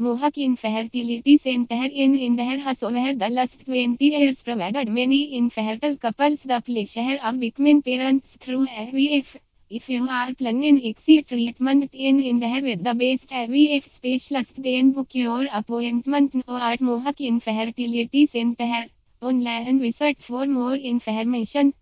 Mohawk infertilities in Indahar has over the last 20 years provided many infertile couples the pleasure of becoming parents through IVF. If you are planning ICSI treatment in Indahar with the best IVF specialist, then book your appointment now at Mohawk Infertility Center. Online visit for more information.